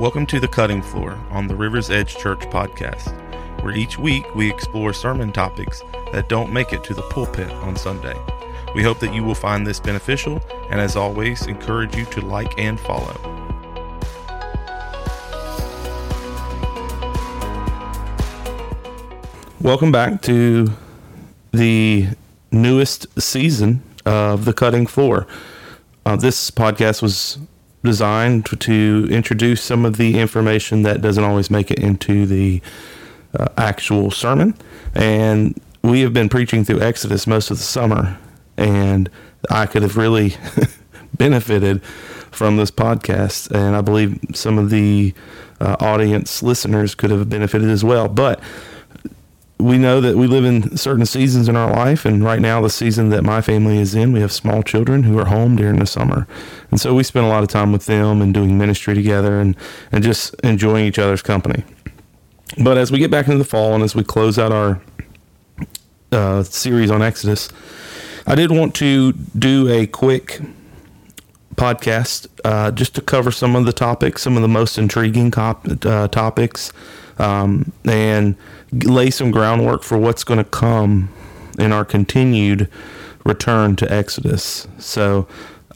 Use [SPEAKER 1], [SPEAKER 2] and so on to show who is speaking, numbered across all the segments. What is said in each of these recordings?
[SPEAKER 1] Welcome to The Cutting Floor on the River's Edge Church podcast, where each week we explore sermon topics that don't make it to the pulpit on Sunday. We hope that you will find this beneficial, and as always, encourage you to like and follow. Welcome back to the newest season of The Cutting Floor. Uh, this podcast was designed to introduce some of the information that doesn't always make it into the uh, actual sermon. And we have been preaching through Exodus most of the summer, and I could have really benefited from this podcast. And I believe some of the uh, audience listeners could have benefited as well. But we know that we live in certain seasons in our life, and right now, the season that my family is in, we have small children who are home during the summer, and so we spend a lot of time with them and doing ministry together, and and just enjoying each other's company. But as we get back into the fall, and as we close out our uh, series on Exodus, I did want to do a quick podcast uh, just to cover some of the topics, some of the most intriguing cop, uh, topics, um, and lay some groundwork for what's going to come in our continued return to Exodus. So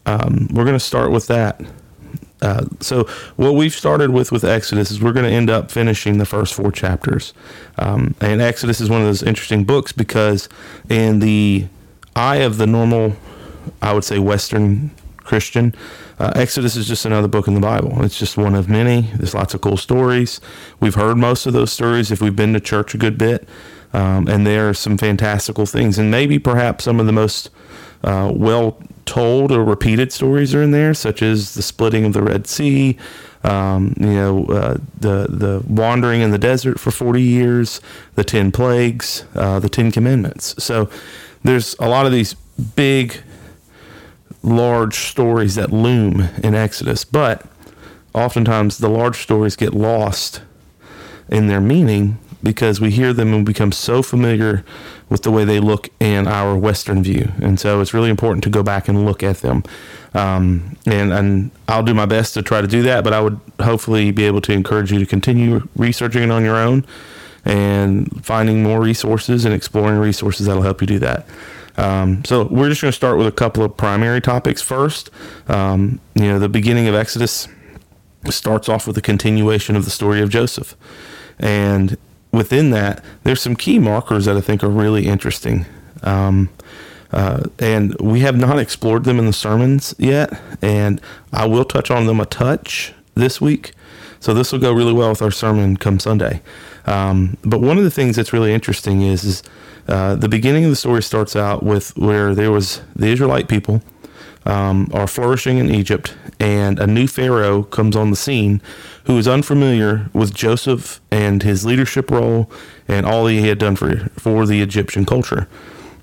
[SPEAKER 1] um, we're going to start with that. Uh, so what we've started with with Exodus is we're going to end up finishing the first four chapters, um, and Exodus is one of those interesting books because in the eye of the normal, I would say Western Christian, uh, Exodus is just another book in the Bible. It's just one of many. There's lots of cool stories. We've heard most of those stories if we've been to church a good bit. Um, and there are some fantastical things. And maybe perhaps some of the most uh, well told or repeated stories are in there, such as the splitting of the Red Sea, um, you know, uh, the the wandering in the desert for forty years, the ten plagues, uh, the Ten Commandments. So there's a lot of these big large stories that loom in Exodus, but oftentimes the large stories get lost in their meaning because we hear them and become so familiar with the way they look in our Western view. And so it's really important to go back and look at them. Um, and, and I'll do my best to try to do that, but I would hopefully be able to encourage you to continue researching it on your own and finding more resources and exploring resources that'll help you do that. Um, so we're just going to start with a couple of primary topics first. Um, you know, the beginning of Exodus starts off with a continuation of the story of Joseph, and within that, there's some key markers that I think are really interesting. Um, uh, and we have not explored them in the sermons yet, and I will touch on them a touch this week. So this will go really well with our sermon come Sunday. Um, but one of the things that's really interesting is, is uh, the beginning of the story starts out with where there was the Israelite people um, are flourishing in Egypt, and a new Pharaoh comes on the scene who is unfamiliar with Joseph and his leadership role and all he had done for, for the Egyptian culture.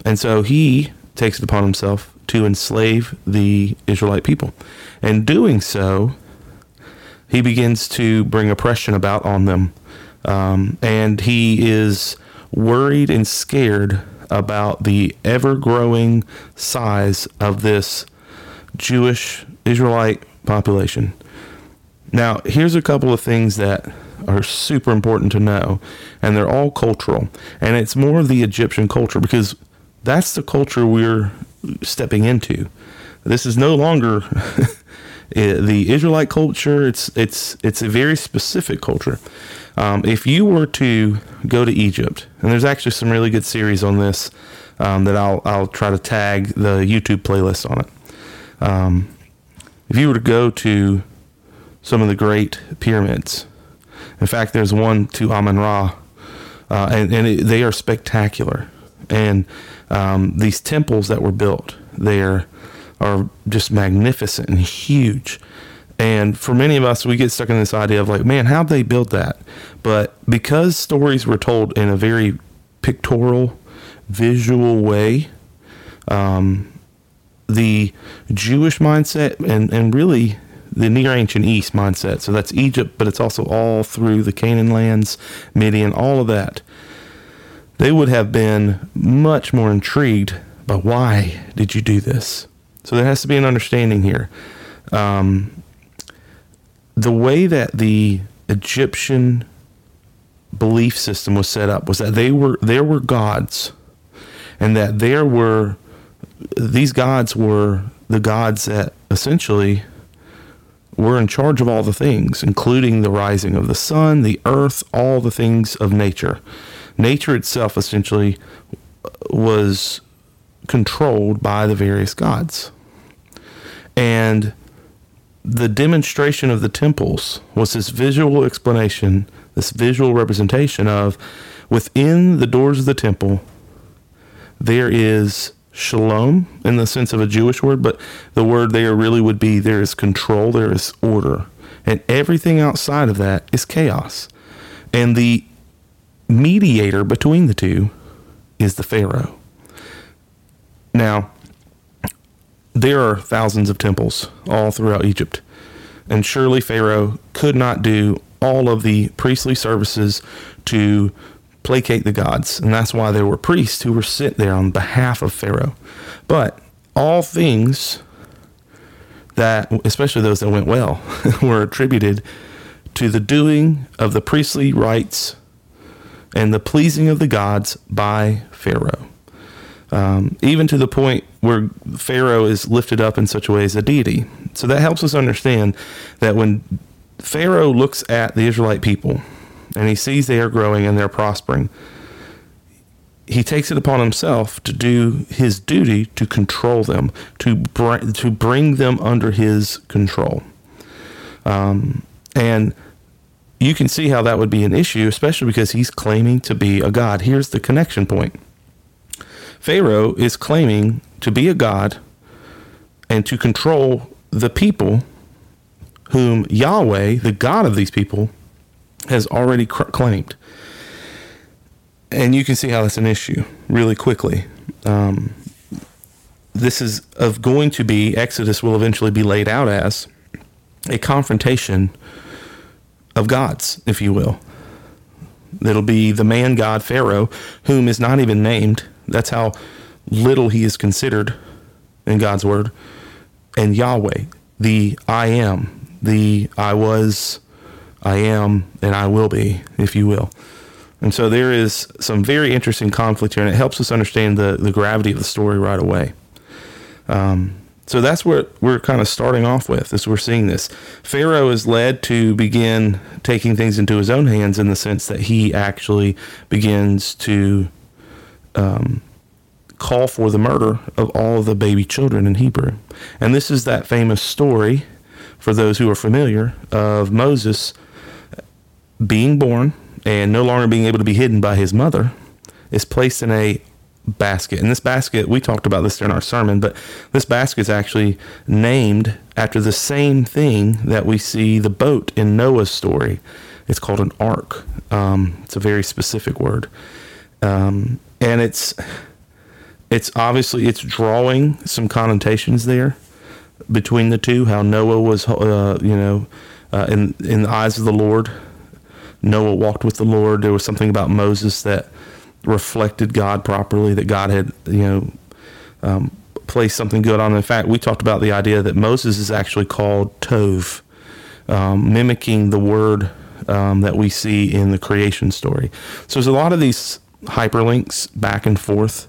[SPEAKER 1] And so he takes it upon himself to enslave the Israelite people. And doing so, he begins to bring oppression about on them. Um, and he is worried and scared about the ever growing size of this Jewish Israelite population. Now, here's a couple of things that are super important to know, and they're all cultural. And it's more of the Egyptian culture because that's the culture we're stepping into. This is no longer the Israelite culture. It's it's it's a very specific culture. Um, if you were to go to Egypt, and there's actually some really good series on this um, that I'll I'll try to tag the YouTube playlist on it. Um, if you were to go to some of the great pyramids, in fact, there's one to Amun Ra, uh, and, and it, they are spectacular. And um, these temples that were built there are just magnificent and huge. And for many of us, we get stuck in this idea of like, man, how'd they build that? But because stories were told in a very pictorial, visual way, um, the Jewish mindset and, and really the Near Ancient East mindset. So that's Egypt, but it's also all through the Canaan lands, Midian, all of that. They would have been much more intrigued by why did you do this? So there has to be an understanding here. Um, the way that the Egyptian belief system was set up was that they were there were gods and that there were these gods were the gods that essentially were in charge of all the things, including the rising of the sun, the earth, all the things of nature. Nature itself essentially was controlled by the various gods. And the demonstration of the temples was this visual explanation, this visual representation of within the doors of the temple, there is shalom in the sense of a Jewish word, but the word there really would be there is control, there is order. And everything outside of that is chaos. And the mediator between the two is the Pharaoh. Now, there are thousands of temples all throughout Egypt. And surely Pharaoh could not do all of the priestly services to placate the gods. And that's why there were priests who were sent there on behalf of Pharaoh. But all things that, especially those that went well, were attributed to the doing of the priestly rites and the pleasing of the gods by Pharaoh. Um, even to the point where Pharaoh is lifted up in such a way as a deity. So that helps us understand that when Pharaoh looks at the Israelite people and he sees they are growing and they're prospering, he takes it upon himself to do his duty to control them, to br- to bring them under his control. Um, and you can see how that would be an issue, especially because he's claiming to be a god. Here's the connection point Pharaoh is claiming to be a god and to control the people whom Yahweh, the God of these people, has already cr- claimed. And you can see how that's an issue really quickly. Um, this is of going to be, Exodus will eventually be laid out as a confrontation of gods, if you will. It'll be the man god Pharaoh, whom is not even named. That's how little he is considered in God's word. And Yahweh, the I am, the I was, I am, and I will be, if you will. And so there is some very interesting conflict here, and it helps us understand the, the gravity of the story right away. Um, so that's what we're kind of starting off with as we're seeing this. Pharaoh is led to begin taking things into his own hands in the sense that he actually begins to um, call for the murder of all the baby children in Hebrew. And this is that famous story, for those who are familiar, of Moses being born and no longer being able to be hidden by his mother, is placed in a basket. And this basket, we talked about this during our sermon, but this basket is actually named after the same thing that we see the boat in Noah's story. It's called an ark. Um, it's a very specific word, um, and it's it's obviously it's drawing some connotations there between the two. How Noah was, uh, you know, uh, in in the eyes of the Lord, Noah walked with the Lord. There was something about Moses that reflected God properly. That God had, you know, um, placed something good on. In fact, we talked about the idea that Moses is actually called Tov, um, mimicking the word um, that we see in the creation story. So there's a lot of these hyperlinks back and forth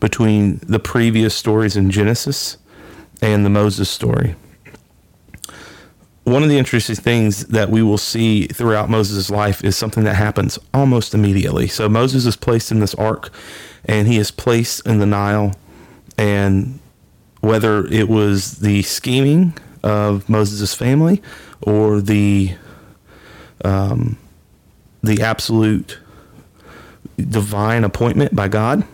[SPEAKER 1] between the previous stories in Genesis and the Moses story. One of the interesting things that we will see throughout Moses' life is something that happens almost immediately. So Moses is placed in this ark and he is placed in the Nile. And whether it was the scheming of Moses' family or the um, the absolute divine appointment by God,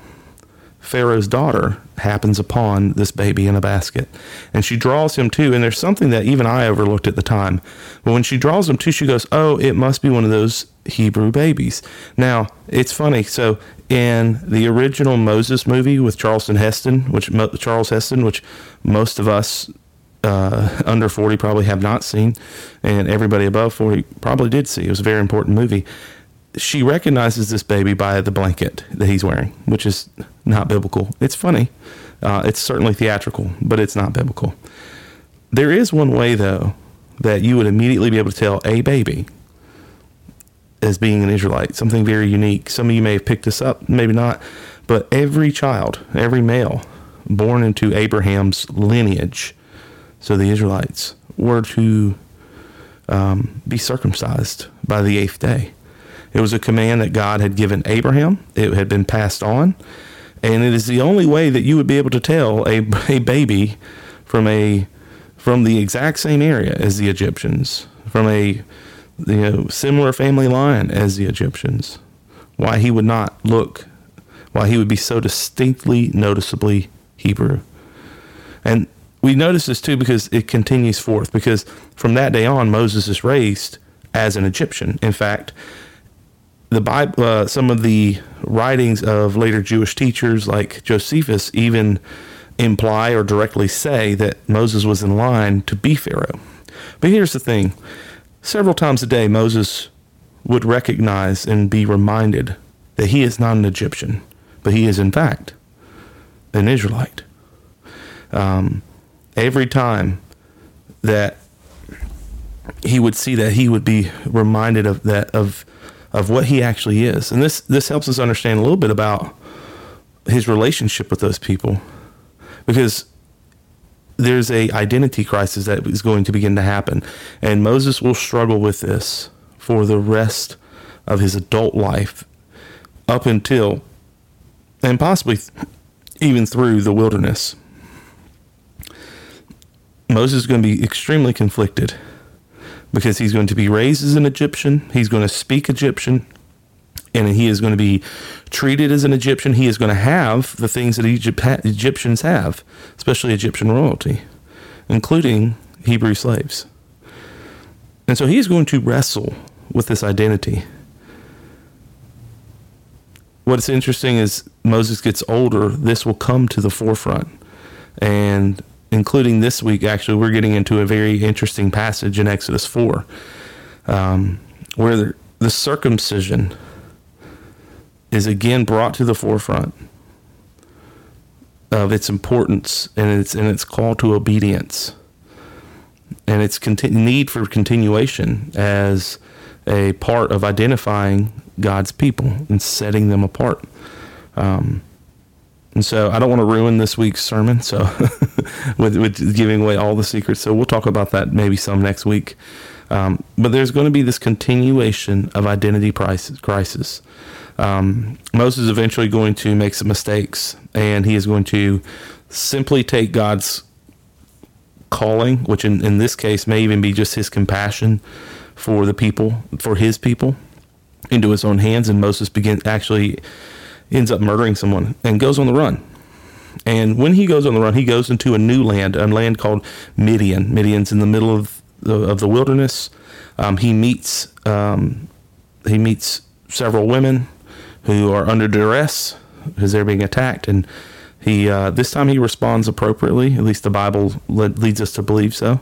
[SPEAKER 1] Pharaoh's daughter happens upon this baby in a basket. And she draws him to, and there's something that even I overlooked at the time. But when she draws him to, she goes, Oh, it must be one of those Hebrew babies. Now, it's funny. So, in the original Moses movie with Charleston Heston, which Charles Heston, which most of us uh, under 40 probably have not seen, and everybody above 40 probably did see. It was a very important movie she recognizes this baby by the blanket that he's wearing, which is not biblical. It's funny. Uh, it's certainly theatrical, but it's not biblical. There is one way, though, that you would immediately be able to tell a baby as being an Israelite, something very unique. Some of you may have picked this up, maybe not, but every child, every male born into Abraham's lineage, so the Israelites, were to um, be circumcised by the eighth day. It was a command that God had given Abraham, it had been passed on, and it is the only way that you would be able to tell a, a baby from a from the exact same area as the Egyptians, from a you know, similar family line as the Egyptians, why he would not look, why he would be so distinctly, noticeably Hebrew. And we notice this too because it continues forth, because from that day on, Moses is raised as an Egyptian. In fact, the Bible, uh, some of the writings of later Jewish teachers like Josephus even imply or directly say that Moses was in line to be Pharaoh. But here's the thing several times a day, Moses would recognize and be reminded that he is not an Egyptian, but he is, in fact, an Israelite. Um, every time that he would see that, he would be reminded of that of of what he actually is, and this this helps us understand a little bit about his relationship with those people, because there's a identity crisis that is going to begin to happen, and Moses will struggle with this for the rest of his adult life, up until, and possibly even through the wilderness. Moses is going to be extremely conflicted because he's going to be raised as an Egyptian, he's going to speak Egyptian, and he is going to be treated as an Egyptian. He is going to have the things that Egypt, Egyptians have, especially Egyptian royalty, including Hebrew slaves. And so he is going to wrestle with this identity. What's interesting is Moses gets older, this will come to the forefront. And including this week, actually, we're getting into a very interesting passage in Exodus 4, um, where the, circumcision is again brought to the forefront of its importance and its and its call to obedience and its conti- need for continuation as a part of identifying God's people and setting them apart. Um, and so I don't want to ruin this week's sermon, so with, with giving away all the secrets. So we'll talk about that maybe some next week. Um, but there's going to be this continuation of identity crisis. Um, Moses is eventually going to make some mistakes, and he is going to simply take God's calling, which in, in this case may even be just his compassion for the people, for his people, into his own hands. And Moses begin actually ends up murdering someone and goes on the run. And when he goes on the run, he goes into a new land, a land called Midian. Midian's in the middle of the, of the wilderness. Um, he meets um, he meets several women who are under duress because they're being attacked, and he uh, this time he responds appropriately. At least the Bible leads us to believe so.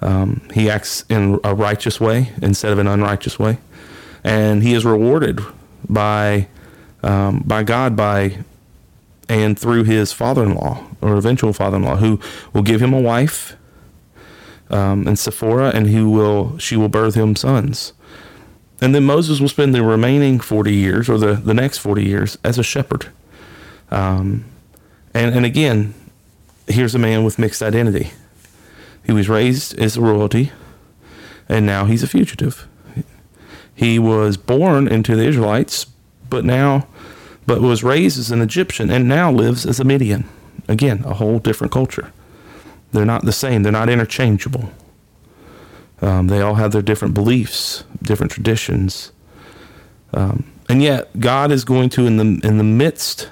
[SPEAKER 1] Um, he acts in a righteous way instead of an unrighteous way, and he is rewarded by um, by God by and through his father-in-law or eventual father-in-law who will give him a wife um, and Sephora, and who will she will birth him sons. And then Moses will spend the remaining 40 years or the, the next 40 years as a shepherd. Um, and, and again, here's a man with mixed identity. He was raised as a royalty, and now he's a fugitive. He was born into the Israelites, but now, but was raised as an Egyptian and now lives as a Midian. Again, a whole different culture. They're not the same. They're not interchangeable. Um, they all have their different beliefs, different traditions, um, and yet God is going to, in the in the midst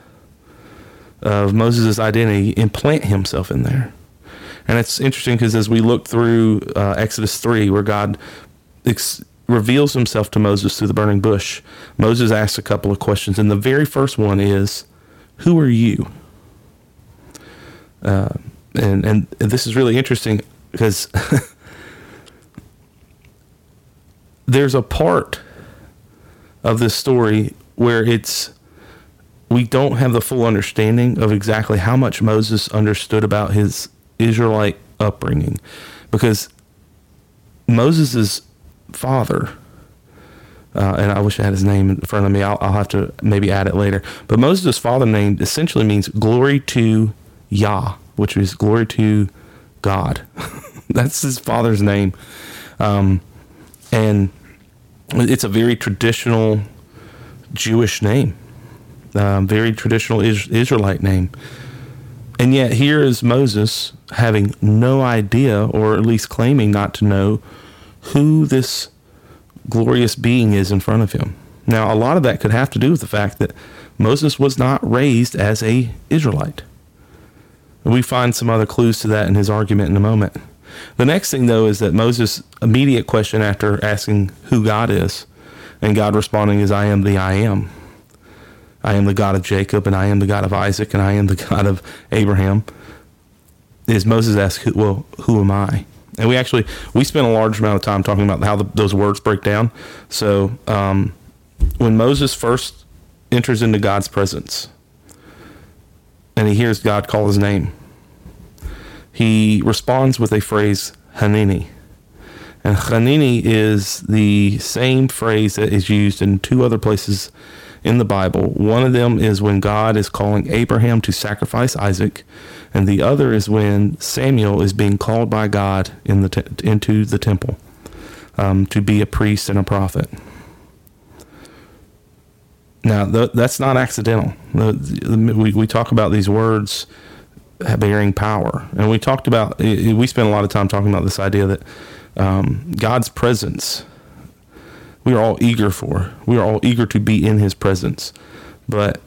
[SPEAKER 1] of Moses' identity, implant Himself in there. And it's interesting because as we look through uh, Exodus three, where God ex- reveals himself to Moses through the burning bush, Moses asks a couple of questions. And the very first one is, Who are you? Uh, and, and this is really interesting because there's a part of this story where it's we don't have the full understanding of exactly how much Moses understood about his Israelite upbringing because Moses' father, uh, and I wish I had his name in front of me. I'll, I'll have to maybe add it later. But Moses' father name essentially means glory to Yah, which is glory to God. That's his father's name. Um, and it's a very traditional Jewish name, um, very traditional Israelite name. And yet, here is Moses having no idea, or at least claiming not to know, who this glorious being is in front of him. Now, a lot of that could have to do with the fact that Moses was not raised as a Israelite. We find some other clues to that in his argument in a moment. The next thing, though, is that Moses' immediate question after asking who God is, and God responding is, I am the I am. I am the God of Jacob, and I am the God of Isaac, and I am the God of Abraham. Is Moses asks, well, who am I? And we actually we spent a large amount of time talking about how the, those words break down. So um, when Moses first enters into God's presence, and he hears God call his name, he responds with a phrase, Hineni. And Hineni is the same phrase that is used in two other places in the Bible. One of them is when God is calling Abraham to sacrifice Isaac, and the other is when Samuel is being called by God in the te- into the temple um, to be a priest and a prophet. Now, th- that's not accidental. The, the, we, we talk about these words bearing power. And we talked about, we spent a lot of time talking about this idea that um, God's presence, we are all eager for. We are all eager to be in his presence. But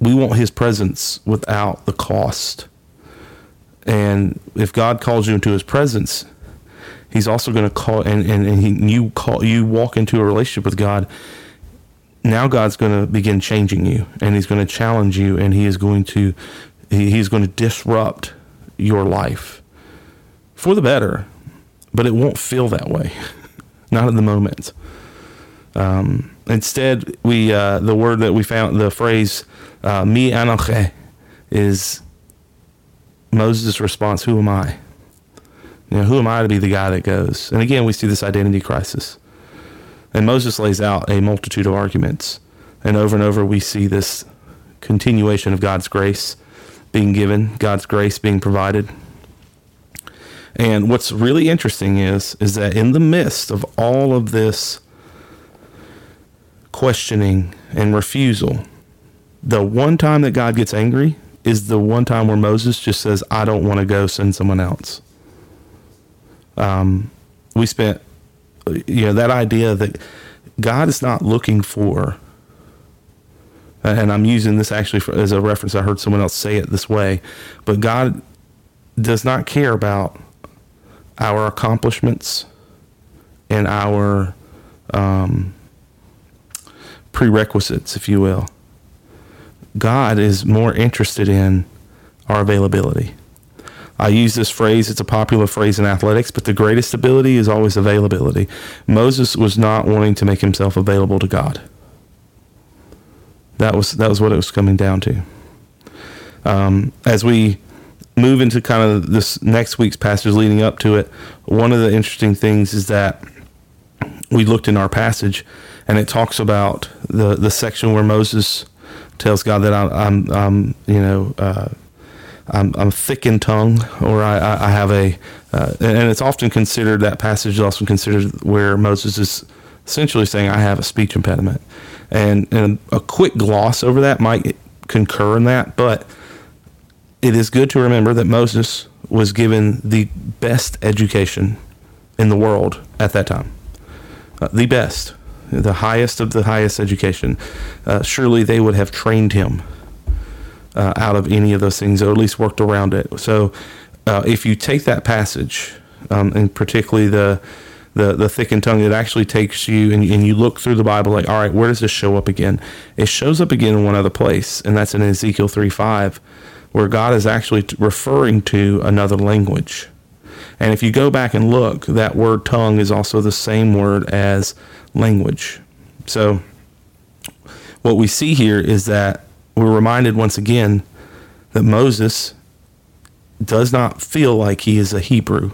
[SPEAKER 1] we want his presence without the cost. And if God calls you into his presence, he's also going to call and, and, and he, you call you walk into a relationship with God now God's going to begin changing you and he's going to challenge you and he is going to he's going to disrupt your life for the better, but it won't feel that way. Not at the moment. Um, instead, we uh, the word that we found, the phrase uh, "mi anochi," is Moses' response: "Who am I? You know, who am I to be the guy that goes?" And again, we see this identity crisis. And Moses lays out a multitude of arguments, and over and over we see this continuation of God's grace being given, God's grace being provided. And what's really interesting is is that in the midst of all of this questioning and refusal, the one time that God gets angry is the one time where Moses just says, "I don't want to go. Send someone else." Um, we spent, you know, that idea that God is not looking for and I'm using this actually for, as a reference. I heard someone else say it this way, but God does not care about our accomplishments and our um, prerequisites, if you will. God is more interested in our availability. I use this phrase, it's a popular phrase in athletics, but the greatest ability is always availability. Moses was not wanting to make himself available to God. That was that was what it was coming down to. Um, as we move into kind of this next week's passage leading up to it, one of the interesting things is that we looked in our passage, and it talks about the the section where Moses tells God that I, am I'm you know uh, I'm, I'm thick in tongue, or I, I have a, uh, and it's often considered that passage is often considered where Moses is essentially saying I have a speech impediment and, and a quick gloss over that might concur in that, but it is good to remember that Moses was given the best education in the world at that time. Uh, the best, the highest of the highest education. Uh, surely they would have trained him uh, out of any of those things, or at least worked around it. So uh, if you take that passage, um, and particularly the the the thickened tongue, it actually takes you and, and you look through the Bible like, all right, where does this show up again? It shows up again in one other place, and that's in Ezekiel three five, where God is actually referring to another language. And if you go back and look, that word tongue is also the same word as language. So what we see here is that we're reminded once again that Moses does not feel like he is a Hebrew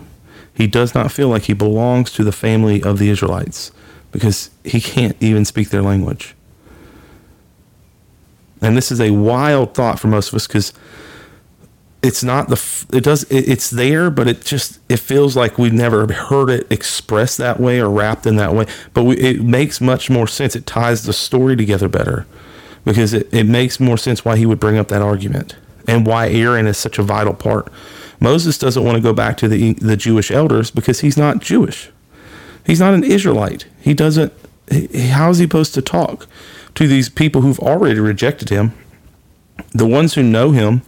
[SPEAKER 1] he does not feel like he belongs to the family of the Israelites because he can't even speak their language. And this is a wild thought for most of us because it's not the it does it's there but it just it feels like we've never heard it expressed that way or wrapped in that way. But we, it makes much more sense. It ties the story together better because it, it makes more sense why he would bring up that argument and why aaron is such a vital part. Moses doesn't want to go back to the the jewish elders because he's not jewish. He's not an israelite. He doesn't how is he supposed to talk to these people who've already rejected him? The ones who know him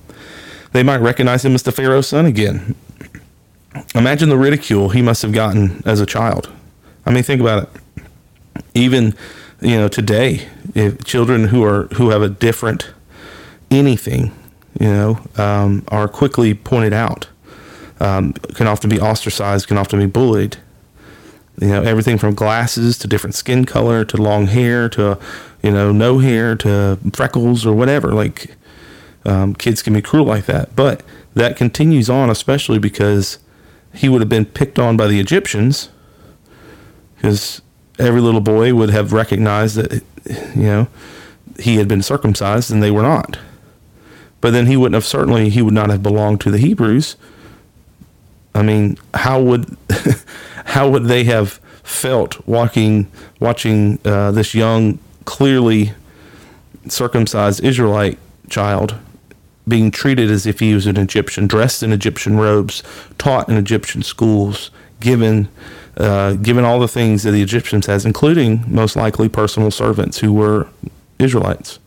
[SPEAKER 1] they might recognize him as the Pharaoh's son again. Imagine the ridicule he must have gotten as a child. I mean, think about it. Even you know today, if children who are who have a different anything, you know, um, are quickly pointed out. Um, can often be ostracized, can often be bullied. You know, everything from glasses to different skin color to long hair to, you know, no hair to freckles or whatever. Like, um, kids can be cruel like that. But that continues on, especially because he would have been picked on by the Egyptians, because every little boy would have recognized that, you know, he had been circumcised and they were not. But then he wouldn't have certainly he would not have belonged to the Hebrews. I mean, how would how would they have felt walking watching uh, this young, clearly circumcised Israelite child being treated as if he was an Egyptian, dressed in Egyptian robes, taught in Egyptian schools, given uh, given all the things that the Egyptians has, including most likely personal servants who were Israelites.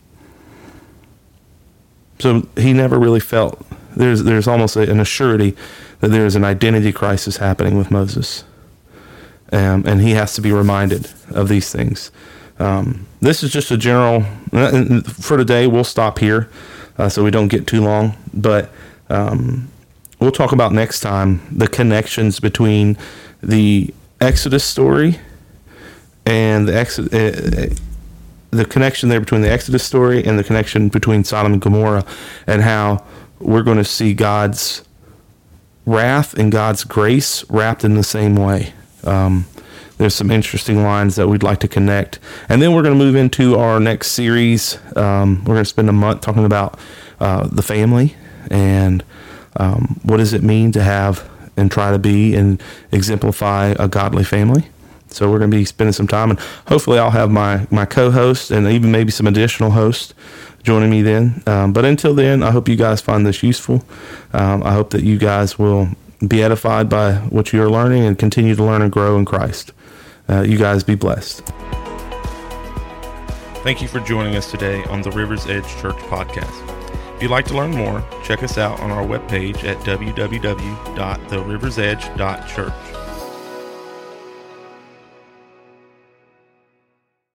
[SPEAKER 1] So he never really felt there's there's almost a, an assurity that there is an identity crisis happening with Moses, um, and he has to be reminded of these things. Um, this is just a general for today. We'll stop here uh, so we don't get too long. But um, we'll talk about next time the connections between the Exodus story and the Exodus. Uh, uh, the connection there between the Exodus story and the connection between Sodom and Gomorrah, and how we're going to see God's wrath and God's grace wrapped in the same way. Um, there's some interesting lines that we'd like to connect. And then we're going to move into our next series. Um, we're going to spend a month talking about uh, the family and um, what does it mean to have and try to be and exemplify a godly family. So we're going to be spending some time, and hopefully, I'll have my my co-host and even maybe some additional hosts joining me then. Um, but until then, I hope you guys find this useful. Um, I hope that you guys will be edified by what you are learning and continue to learn and grow in Christ. Uh, you guys be blessed. Thank you for joining us today on the River's Edge Church podcast. If you'd like to learn more, check us out on our webpage at www.theriversedge.church.